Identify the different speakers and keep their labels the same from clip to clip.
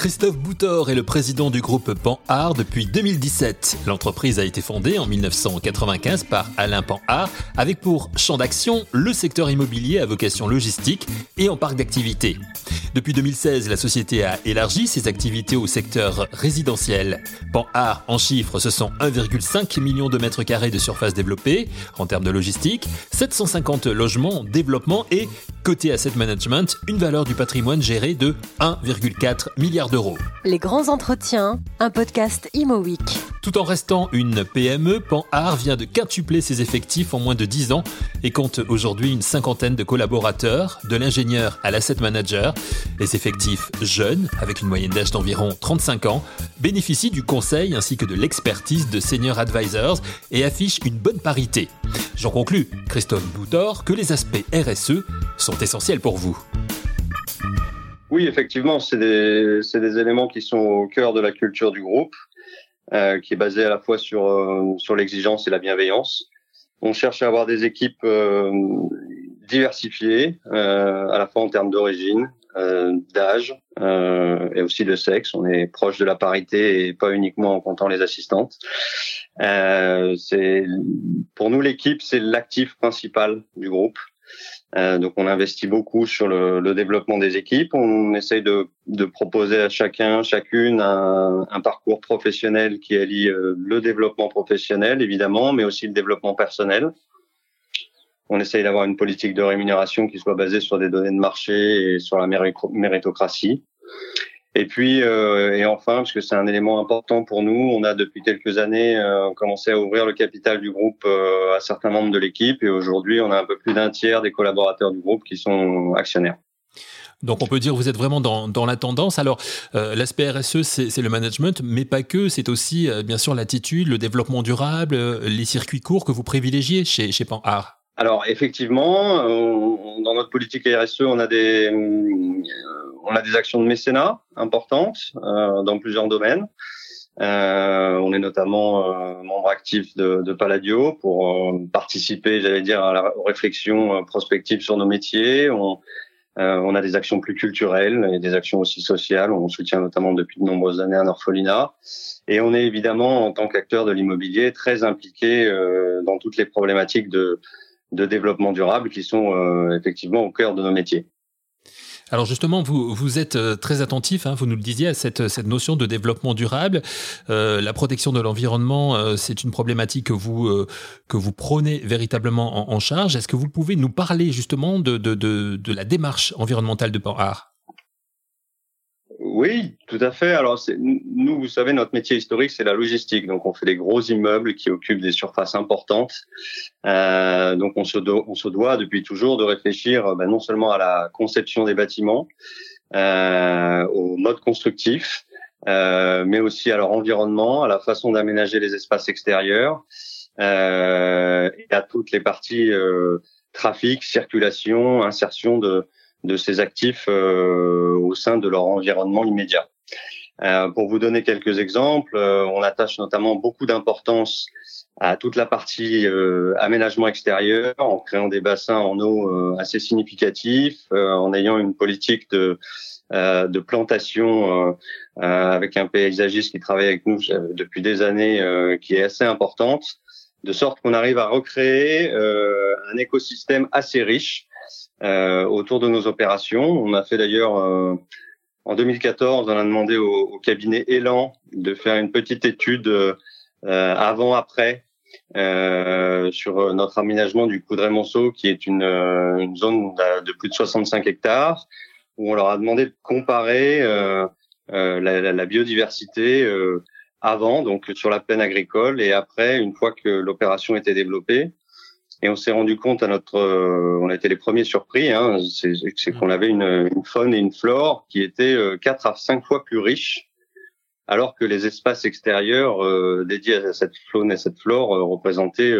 Speaker 1: Christophe Boutor est le président du groupe Pan-Art depuis 2017. L'entreprise a été fondée en 1995 par Alain Pan-Art avec pour champ d'action le secteur immobilier à vocation logistique et en parc d'activités. Depuis 2016, la société a élargi ses activités au secteur résidentiel. Pan-Art, en chiffres, ce sont 1,5 million de mètres carrés de surface développée en termes de logistique, 750 logements en développement et, côté asset management, une valeur du patrimoine géré de 1,4 milliard d'euros.
Speaker 2: Les grands entretiens, un podcast Imo
Speaker 1: Tout en restant une PME, Pan-Art vient de quintupler ses effectifs en moins de 10 ans et compte aujourd'hui une cinquantaine de collaborateurs, de l'ingénieur à l'asset manager. Les effectifs jeunes, avec une moyenne d'âge d'environ 35 ans, bénéficient du conseil ainsi que de l'expertise de senior advisors et affichent une bonne parité. J'en conclus, Christophe Boutor, que les aspects RSE sont essentiels pour vous.
Speaker 3: Oui, effectivement, c'est des, éléments qui sont au cœur de la culture du groupe, euh, qui est basée à la fois sur, euh, sur l'exigence et la bienveillance. On cherche à avoir des équipes euh, diversifiées, euh, à la fois en termes d'origine, euh, d'âge et aussi de sexe. On est proche de la parité et pas uniquement en comptant les assistantes. c'est pour nous l'équipe, c'est l'actif principal du groupe. Euh, donc on investit beaucoup sur le, développement des équipes. On essaye de, proposer à chacun, chacune un, un parcours professionnel qui allie euh, le développement professionnel évidemment, mais aussi le développement personnel. On essaye d'avoir une politique de rémunération qui soit basée sur des données de marché et sur la méritocratie. Et puis, euh, et enfin, parce que c'est un élément important pour nous, on a depuis quelques années euh, commencé à ouvrir le capital du groupe euh, à certains membres de l'équipe, et aujourd'hui, on a un peu plus d'un tiers des collaborateurs du groupe qui sont actionnaires.
Speaker 1: Donc on peut dire que vous êtes vraiment dans, dans la tendance. Alors euh, l'aspect RSE, c'est le management, mais pas que. C'est aussi euh, bien sûr l'attitude, le développement durable, euh, les circuits courts que vous privilégiez chez, chez Pan-Art.
Speaker 3: Alors effectivement, dans notre politique RSE, on a des on a des actions de mécénat importantes euh, dans plusieurs domaines. Euh, on est notamment euh, membre actif de, de Palladio pour euh, participer, j'allais dire, à la réflexion euh, prospective sur nos métiers. On, on, a des actions plus culturelles et des actions aussi sociales. On soutient notamment depuis de nombreuses années un orphelinat. Et on est évidemment, en tant qu'acteur de l'immobilier, très impliqué dans toutes les problématiques de, de développement durable qui sont effectivement au cœur de nos métiers.
Speaker 1: Alors justement, vous, vous êtes euh, très attentif, hein, vous nous le disiez, à cette, cette notion de développement durable. Euh, la protection de l'environnement, euh, c'est une problématique que vous, euh, que vous prenez véritablement en, charge. Est-ce que vous pouvez nous parler justement de, de, de, la démarche environnementale de Pan-Art
Speaker 3: oui, tout à fait. Alors, nous, vous savez, notre métier historique, c'est la logistique. Donc, on fait des gros immeubles qui occupent des surfaces importantes. Euh, donc, on se, on se doit depuis toujours de réfléchir ben, non seulement à la conception des bâtiments, euh, au mode constructif, euh, mais aussi à leur environnement, à la façon d'aménager les espaces extérieurs euh, et à toutes les parties euh, trafic, circulation, insertion de de ces actifs euh, au sein de leur environnement immédiat. Euh, pour vous donner quelques exemples, euh, on attache notamment beaucoup d'importance à toute la partie aménagement extérieur, en créant des bassins en eau assez significatifs, en ayant une politique de de plantation avec un paysagiste qui travaille avec nous depuis des années, qui est assez importante, de sorte qu'on arrive à recréer un écosystème assez riche euh, autour de nos opérations. On a fait d'ailleurs euh, en 2014, on a demandé au, au, cabinet Elan de faire une petite étude euh, avant-après euh, sur notre aménagement du Coudray-Monceau, qui est une, une, zone de plus de 65 hectares, où on leur a demandé de comparer euh, la, la, la, biodiversité avant, donc sur la plaine agricole, et après, une fois que l'opération était développée. Et on s'est rendu compte à notre, euh, on a été les premiers surpris, hein, c'est qu'on avait une, une, faune et une flore qui étaient euh, quatre à cinq fois plus riches, alors que les espaces extérieurs euh, dédiés à cette faune et cette flore euh, représentaient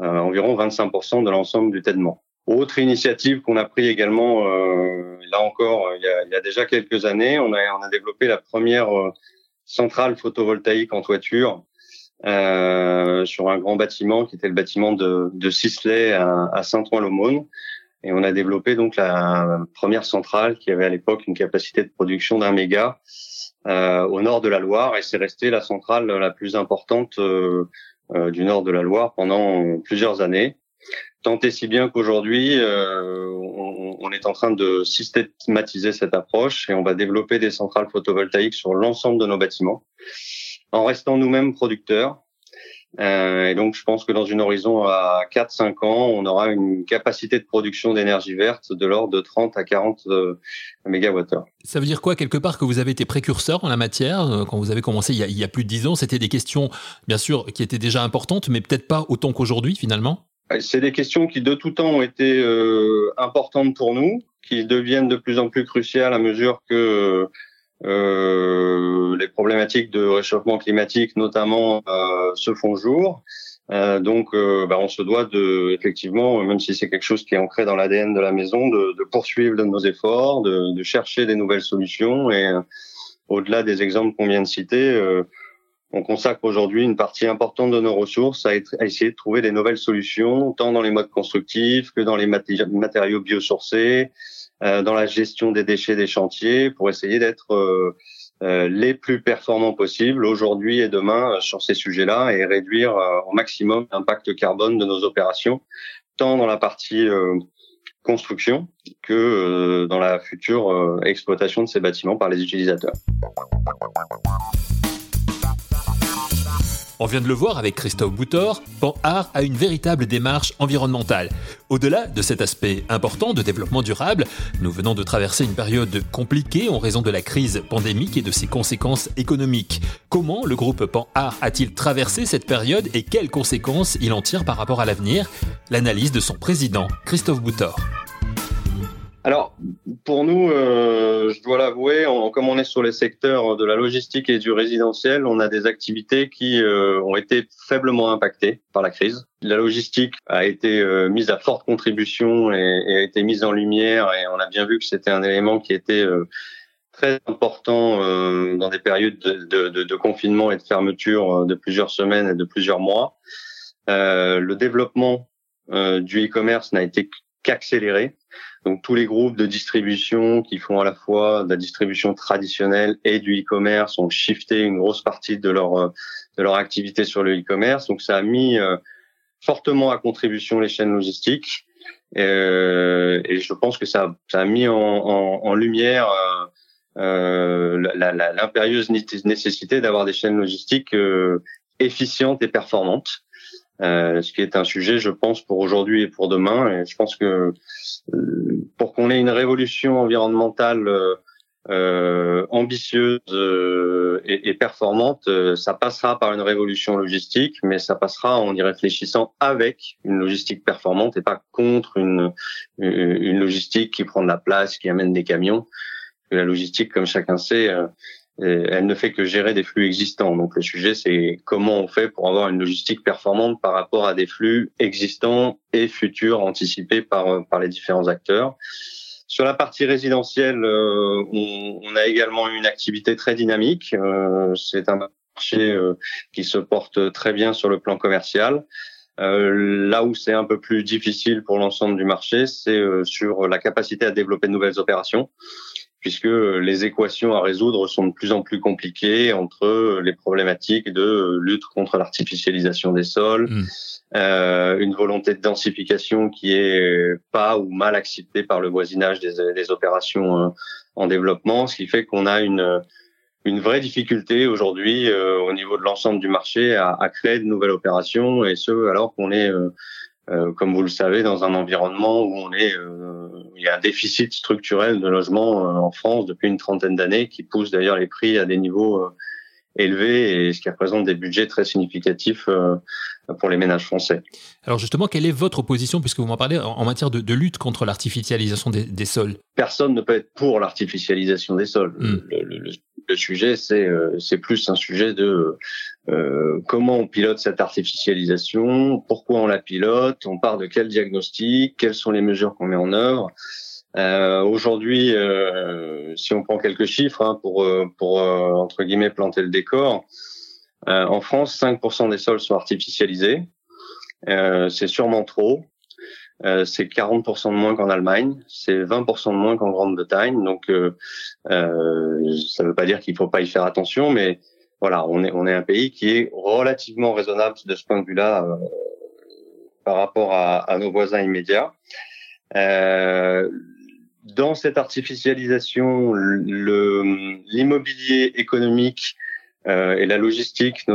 Speaker 3: environ 25% de l'ensemble du tèdement. Autre initiative qu'on a pris également, là encore, il y, a, il y, a, déjà quelques années, on a, on a développé la première centrale photovoltaïque en toiture euh, sur un grand bâtiment qui était le bâtiment de, de Sisley à, à Saint-Ouen-l'Aumône. Et on a développé donc la première centrale qui avait à l'époque une capacité de production d'un méga euh, au nord de la Loire et c'est resté la centrale la plus importante euh, euh, du nord de la Loire pendant plusieurs années. Tant et si bien qu'aujourd'hui, on, on, est en train de systématiser cette approche et on va développer des centrales photovoltaïques sur l'ensemble de nos bâtiments en restant nous-mêmes producteurs. Euh, et donc, je pense que dans une horizon à 4-5 ans, on aura une capacité de production d'énergie verte de l'ordre de 30 à 40 euh, mégawattheures.
Speaker 1: Ça veut dire quoi, quelque part, que vous avez été précurseur en la matière euh, Quand vous avez commencé il y a, il y a plus de 10 ans, c'était des questions, bien sûr, qui étaient déjà importantes, mais peut-être pas autant qu'aujourd'hui, finalement?
Speaker 3: C'est des questions qui, de tout temps, ont été euh, importantes pour nous, qui deviennent de plus en plus cruciales à mesure que euh, les problématiques de réchauffement climatique, notamment, euh, se font jour. Euh, donc, euh, bah, on se doit de, effectivement, même si c'est quelque chose qui est ancré dans l'ADN de la maison, de, de poursuivre nos efforts, de, de, chercher des nouvelles solutions. Et euh, au-delà des exemples qu'on vient de citer, on consacre aujourd'hui une partie importante de nos ressources à, être, à, essayer de trouver des nouvelles solutions, tant dans les modes constructifs que dans les matériaux biosourcés, dans la gestion des déchets des chantiers pour essayer d'être euh, euh, les plus performants possibles aujourd'hui et demain sur ces sujets-là et réduire au maximum l'impact carbone de nos opérations, tant dans la partie construction que dans la future exploitation de ces bâtiments par les utilisateurs.
Speaker 1: On vient de le voir avec Christophe Boutor, Art a une véritable démarche environnementale. Au-delà de cet aspect important de développement durable, nous venons de traverser une période compliquée en raison de la crise pandémique et de ses conséquences économiques. Comment le groupe Art a-t-il traversé cette période et quelles conséquences il en tire par rapport à l'avenir? L'analyse de son président, Christophe Boutor.
Speaker 3: Alors, pour nous, euh, je dois l'avouer, comme on est sur les secteurs de la logistique et du résidentiel, on a des activités qui euh, ont été faiblement impactées par la crise. La logistique a été euh, mise à forte contribution et, et, a été mise en lumière, et on a bien vu que c'était un élément qui était euh, très important euh, dans des périodes de, de, de, confinement et de fermeture de plusieurs semaines et de plusieurs mois. le développement du e-commerce n'a été qu'accéléré. Donc tous les groupes de distribution qui font à la fois de la distribution traditionnelle et du e-commerce ont shifté une grosse partie de leur euh, de leur activité sur le e-commerce. Donc ça a mis euh, fortement à contribution les chaînes logistiques. Euh, et je pense que ça, ça a mis en, en, en lumière euh, l'impérieuse nécessité d'avoir des chaînes logistiques efficientes et performantes. Euh, ce qui est un sujet, je pense, pour aujourd'hui et pour demain. Et je pense que euh, pour qu'on ait une révolution environnementale euh, euh ambitieuse et, et, performante, ça passera par une révolution logistique, mais ça passera en y réfléchissant avec une logistique performante et pas contre une, une logistique qui prend de la place, qui amène des camions. La logistique, comme chacun sait, elle ne fait que gérer des flux existants. Donc le sujet, c'est comment on fait pour avoir une logistique performante par rapport à des flux existants et futurs anticipés par, par les différents acteurs. Sur la partie résidentielle, euh, on, on, a également une activité très dynamique. Euh, c'est un marché euh, qui se porte très bien sur le plan commercial. là où c'est un peu plus difficile pour l'ensemble du marché, c'est sur la capacité à développer de nouvelles opérations puisque les équations à résoudre sont de plus en plus compliquées entre les problématiques de lutte contre l'artificialisation des sols, mm. euh, une volonté de densification qui est pas ou mal acceptée par le voisinage des, des opérations euh, en développement, ce qui fait qu'on a une une vraie difficulté aujourd'hui euh, au niveau de l'ensemble du marché à, à, créer de nouvelles opérations et ce alors qu'on est euh, euh, comme vous le savez, dans un environnement où on est, euh, il y a un déficit structurel de logement euh, en France depuis une trentaine d'années, qui pousse d'ailleurs les prix à des niveaux élevés et ce qui représente des budgets très significatifs pour les ménages français.
Speaker 1: Alors justement, quelle est votre position, puisque vous m'en parlez, en matière de, de lutte contre l'artificialisation des, des, sols?
Speaker 3: Personne ne peut être pour l'artificialisation des sols. Hmm. Le, le, le, sujet, c'est c'est plus un sujet de euh, comment on pilote cette artificialisation, pourquoi on la pilote, on part de quel diagnostic, quelles sont les mesures qu'on met en œuvre. Euh, Aujourd'hui, euh, si on prend quelques chiffres hein, pour, euh, pour euh, entre guillemets planter le décor, en France, 5% des sols sont artificialisés. c'est sûrement trop. euh, c'est 40% de moins qu'en Allemagne, c'est 20% de moins qu'en Grande-Bretagne. Donc, euh, euh, ça ne veut pas dire qu'il ne faut pas y faire attention, mais voilà, on est, on est un pays qui est relativement raisonnable de ce point de vue-là euh, par rapport à, à, nos voisins immédiats. Euh, cette artificialisation, l'immobilier économique euh, et la logistique,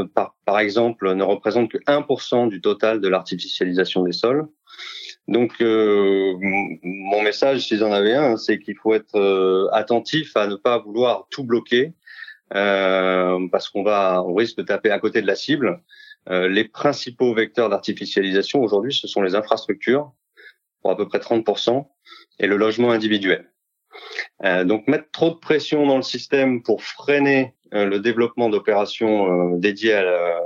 Speaker 3: par, exemple, ne représentent que 1% du total de l'artificialisation des sols. Donc, euh, mon message, si j'en avais un, c'est qu'il faut être euh, attentif à ne pas vouloir tout bloquer, parce qu'on va, on risque de taper à côté de la cible. Les principaux vecteurs d'artificialisation aujourd'hui, ce sont les infrastructures, pour à peu près 30%, et le logement individuel. Euh, donc, mettre trop de pression dans le système pour freiner le développement d'opérations dédiées à la,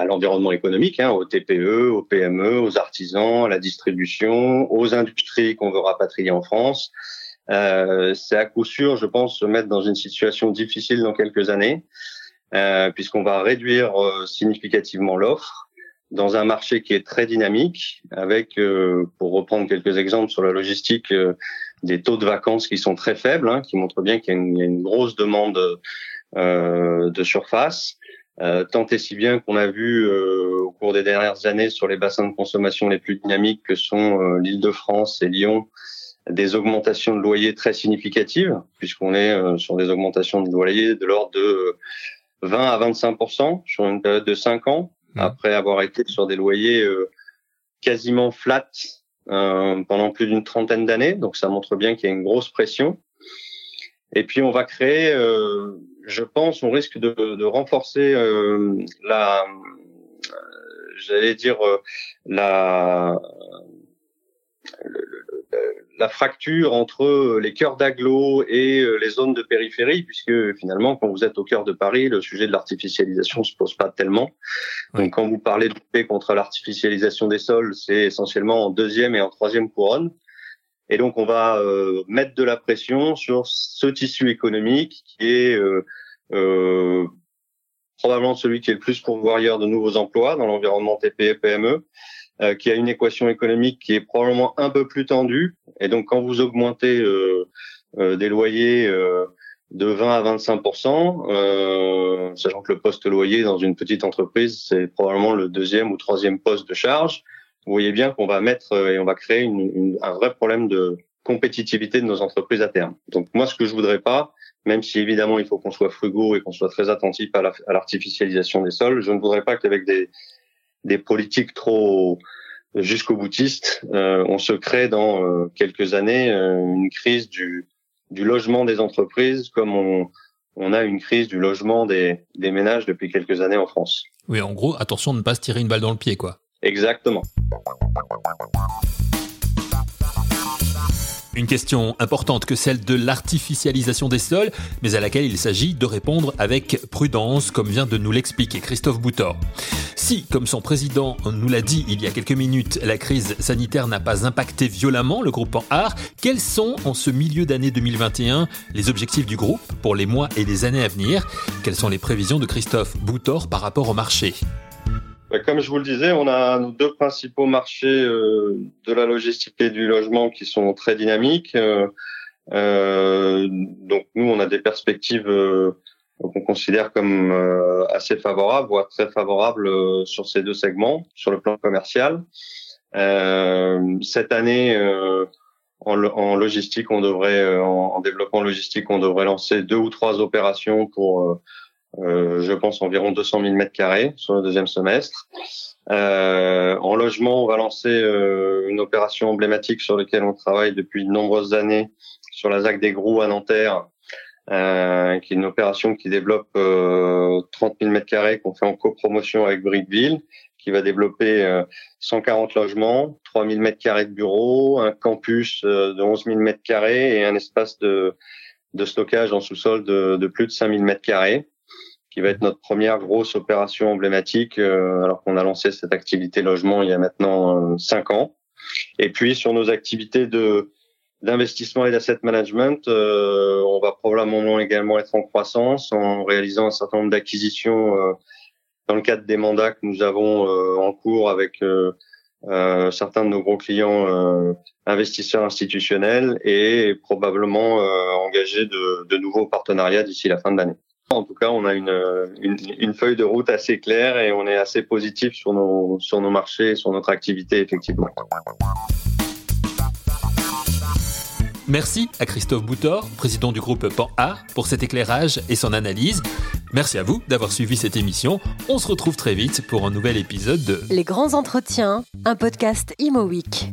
Speaker 3: à l'environnement économique, hein, aux TPE, aux PME, aux artisans, à la distribution, aux industries qu'on veut rapatrier en France. Euh, c'est à coup sûr, je pense, se mettre dans une situation difficile dans quelques années, euh, puisqu'on va réduire euh, significativement l'offre dans un marché qui est très dynamique, avec, euh, pour reprendre quelques exemples sur la logistique, euh, des taux de vacances qui sont très faibles, hein, qui montrent bien qu'il y, a une grosse demande de surface. Euh, tant et si bien qu'on a vu euh, au cours des dernières années sur les bassins de consommation les plus dynamiques que sont euh, l'Île-de-France et Lyon, des augmentations de loyers très significatives, puisqu'on est sur des augmentations de loyers de l'ordre de 20 à 25 sur une période de 5 ans, mmh. après avoir été sur des loyers quasiment flats pendant plus d'une trentaine d'années. Donc ça montre bien qu'il y a une grosse pression. Et puis on va créer je pense, on risque de, de renforcer euh, la, euh, j'allais dire euh, la, la fracture entre les cœurs d'agglo et les zones de périphérie, puisque finalement, quand vous êtes au cœur de Paris, le sujet de l'artificialisation se pose pas tellement. Donc, quand vous parlez de paix contre l'artificialisation des sols, c'est essentiellement en deuxième et en troisième couronne. Et donc, on va euh, mettre de la pression sur ce tissu économique qui est euh, euh, probablement celui qui est le plus pourvoyeur de nouveaux emplois dans l'environnement TPE PME, euh, qui a une équation économique qui est probablement un peu plus tendue. Et donc, quand vous augmentez euh, des loyers de 20 à 25% sachant que le poste loyer dans une petite entreprise, c'est probablement le deuxième ou troisième poste de charge vous voyez bien qu'on va mettre euh, et on va créer une, une, un vrai problème de compétitivité de nos entreprises à terme. Donc moi, ce que je voudrais pas, même si évidemment il faut qu'on soit frugaux et qu'on soit très attentif à l'artificialisation des sols, je ne voudrais pas qu'avec des, des politiques trop jusqu'au boutiste, euh, on se crée dans euh, quelques années euh, une crise du, du logement des entreprises comme on, on a une crise du logement des, des ménages depuis quelques années en France.
Speaker 1: Oui, en gros, attention de ne pas se tirer une balle dans le pied, quoi.
Speaker 3: Exactement.
Speaker 1: Une question importante que celle de l'artificialisation des sols, mais à laquelle il s'agit de répondre avec prudence, comme vient de nous l'expliquer Christophe Boutor. Si, comme son président nous l'a dit il y a quelques minutes, la crise sanitaire n'a pas impacté violemment le groupe en art, quels sont, en ce milieu d'année 2021, les objectifs du groupe pour les mois et les années à venir? Quelles sont les prévisions de Christophe Boutor par rapport au marché?
Speaker 3: Comme je vous le disais, on a nos deux principaux marchés euh, de la logistique et du logement qui sont très dynamiques. Euh, euh donc nous, on a des perspectives qu'on considère comme assez favorables, voire très favorables sur ces deux segments, sur le plan commercial. cette année, en, logistique, on devrait, en, développement logistique, on devrait lancer deux ou trois opérations pour euh, je pense environ 200 000 mètres carrés sur le deuxième semestre. Euh, en logement, on va lancer euh, une opération emblématique sur laquelle on travaille depuis de nombreuses années sur la ZAC des Grous à Nanterre, euh, qui est une opération qui développe 30 euh, 000 mètres carrés qu'on fait en copromotion avec Brickville, qui va développer 140 logements, 3 000 mètres carrés de bureaux, un campus de 11 000 mètres carrés et un espace de, de stockage en sous-sol de, de plus de 5 000 mètres carrés qui va être notre première grosse opération emblématique, euh, alors qu'on a lancé cette activité logement il y a maintenant euh, cinq ans. Et puis sur nos activités de d'investissement et d'asset management, euh, on va probablement également être en croissance en réalisant un certain nombre d'acquisitions dans le cadre des mandats que nous avons en cours avec euh, certains de nos gros clients euh, investisseurs institutionnels et probablement euh, engager de, de, nouveaux partenariats d'ici la fin de l'année. En tout cas, on a une, une, une, feuille de route assez claire et on est assez positif sur nos, sur nos marchés sur notre activité, effectivement.
Speaker 1: Merci à Christophe Boutor, président du groupe Pan Art, pour cet éclairage et son analyse. Merci à vous d'avoir suivi cette émission. On se retrouve très vite pour un nouvel épisode de
Speaker 2: Les grands entretiens, un podcast Imo Week.